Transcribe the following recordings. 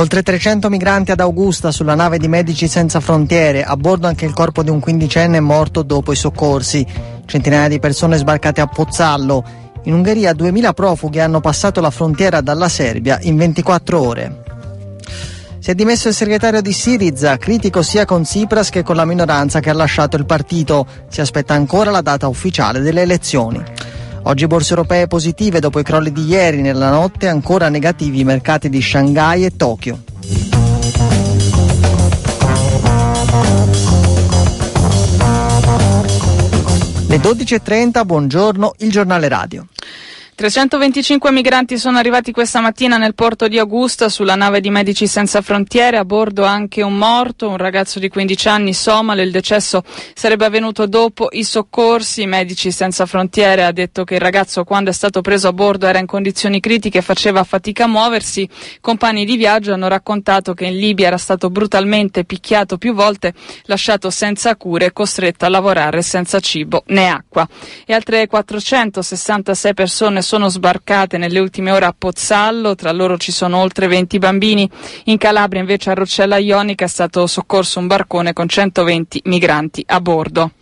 Oltre 300 migranti ad Augusta sulla nave di Medici Senza Frontiere, a bordo anche il corpo di un quindicenne morto dopo i soccorsi. Centinaia di persone sbarcate a Pozzallo. In Ungheria 2000 profughi hanno passato la frontiera dalla Serbia in 24 ore. Si è dimesso il segretario di Siriza, critico sia con Tsipras che con la minoranza che ha lasciato il partito. Si aspetta ancora la data ufficiale delle elezioni. Oggi borse europee positive dopo i crolli di ieri, nella notte ancora negativi i mercati di Shanghai e Tokyo. Le 12.30, buongiorno, il giornale radio. 325 migranti sono arrivati questa mattina nel porto di Augusta sulla nave di Medici Senza Frontiere, a bordo anche un morto, un ragazzo di 15 anni somalo, il decesso sarebbe avvenuto dopo i soccorsi. Medici Senza Frontiere ha detto che il ragazzo quando è stato preso a bordo era in condizioni critiche e faceva fatica a muoversi. Compagni di viaggio hanno raccontato che in Libia era stato brutalmente picchiato più volte, lasciato senza cure e costretto a lavorare senza cibo né acqua. E altre 466 persone sono sbarcate nelle ultime ore a Pozzallo, tra loro ci sono oltre 20 bambini. In Calabria invece a Roccella Ionica è stato soccorso un barcone con 120 migranti a bordo.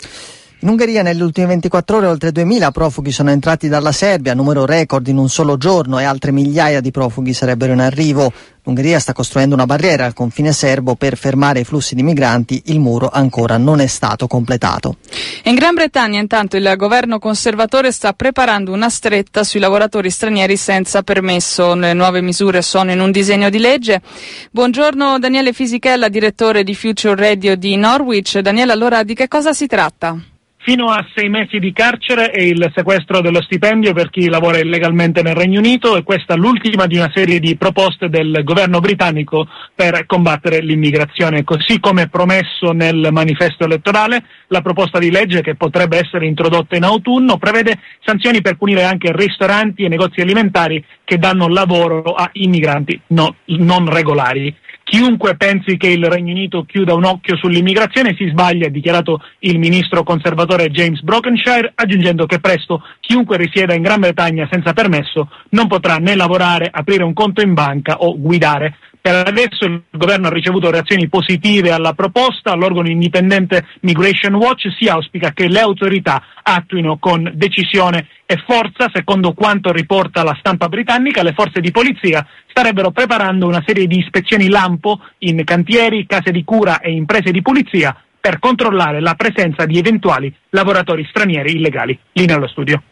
In Ungheria nelle ultime 24 ore oltre 2000 profughi sono entrati dalla Serbia, numero record in un solo giorno e altre migliaia di profughi sarebbero in arrivo. L'Ungheria sta costruendo una barriera al confine serbo per fermare i flussi di migranti, il muro ancora non è stato completato. In Gran Bretagna intanto il governo conservatore sta preparando una stretta sui lavoratori stranieri senza permesso. Le nuove misure sono in un disegno di legge. Buongiorno Daniele Fisichella, direttore di Future Radio di Norwich. Daniele, allora di che cosa si tratta? Fino a sei mesi di carcere e il sequestro dello stipendio per chi lavora illegalmente nel Regno Unito e questa è l'ultima di una serie di proposte del governo britannico per combattere l'immigrazione. Così come promesso nel manifesto elettorale, la proposta di legge che potrebbe essere introdotta in autunno prevede sanzioni per punire anche ristoranti e negozi alimentari che danno lavoro a immigranti no, non regolari. Chiunque pensi che il Regno Unito chiuda un occhio sull'immigrazione si sbaglia, ha dichiarato il ministro conservatore James Brokenshire, aggiungendo che presto chiunque risieda in Gran Bretagna senza permesso non potrà né lavorare, aprire un conto in banca o guidare. Per adesso il governo ha ricevuto reazioni positive alla proposta, l'organo indipendente Migration Watch si auspica che le autorità attuino con decisione e forza, secondo quanto riporta la stampa britannica, le forze di polizia starebbero preparando una serie di ispezioni lampo in cantieri, case di cura e imprese di pulizia per controllare la presenza di eventuali lavoratori stranieri illegali. Linea allo studio.